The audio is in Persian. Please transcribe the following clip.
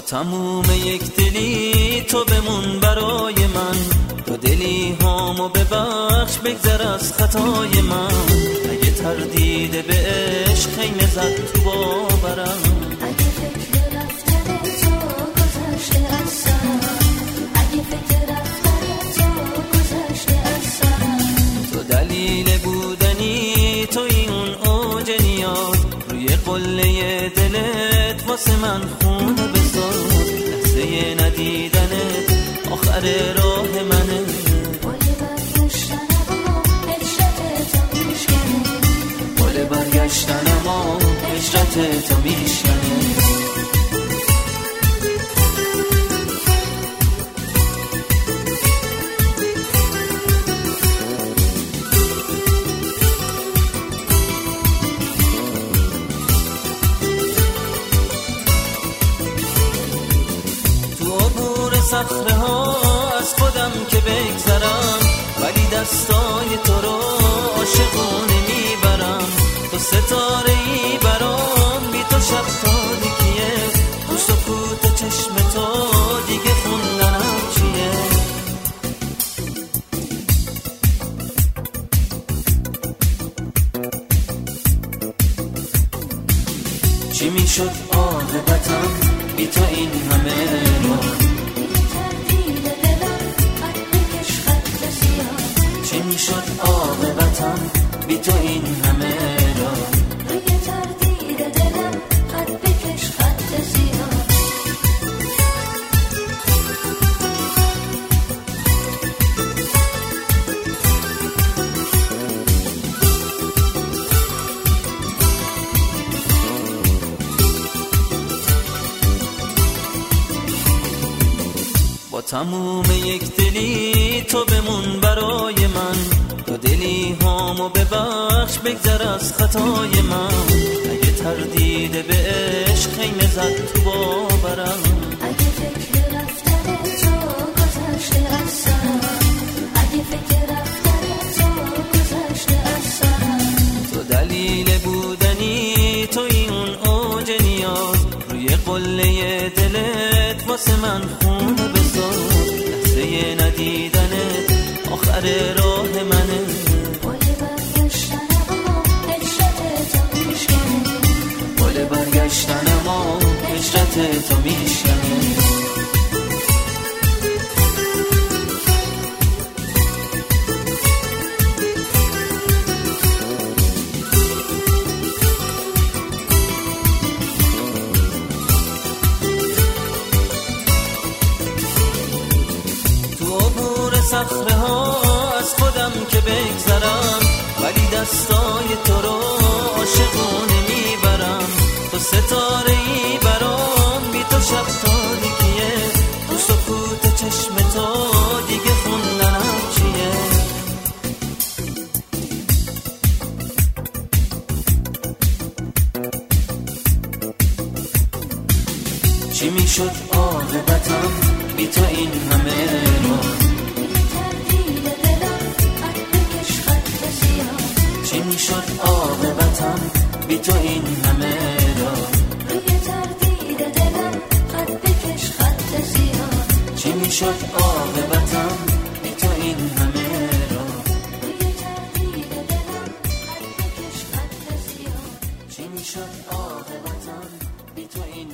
تموم یک دلی تو بمون برای من. تو دلی هامو ببخش بگذر از خطای من. اگه تردید به عشق خیمه زد تو باورم. اگه فکر رفتن تو گذشته از اگه فکر رفتن تو گذشته از تو دلیل بودنی تو اون اوج نیاز. روی قله دلت واسه من بساز لحظه ندیدنت آخر راه منه. گل برگشتن اما هجرت تو میشکنه گل برگشتن اما هجرت تو میشنه صخره ها از خودم که بگذرم ولی دستای تو رو عاشقونه می‌برم. تو ستاره ای برام بی تو شب تاریکیه تو سکوت چشم تو دیگه خوندنم چیه؟ چی می‌شد عاقبتم بی تو این همه با تموم یک دلی تو بمون برای من. تو دلی هامو ببخش بگذر از خطای من. اگه تردید به عشق خیمه زد تو باورم. اگه فکر رفتن تو گذشته از سرم اگه فکر رفتن تو گذشته از سرم تو دلیل بودنی تو اون اوج نیاز. روی قله دلت واسه من خونه آخر راه منه. گل برگشتن اما هجرت تو میشکنه. گل برگشتن اما هجرت تو صخره ها از خودم که بگذرم. ولی دستای تو رو عاشقونه می‌برم. تو ستاره ای برام بی تو شب تاریکیه تو سکوت چشم تو دیگه خوندنم چیه؟ چی می‌شد؟ عاقبتم بی تو این همه را. روی تردید دلم خط بکش خط سیاه چی می‌شد عاقبتم بی تو این همه را. روی تردید دلم خط بکش خط سیاه چی می‌شد عاقبتم بی تو این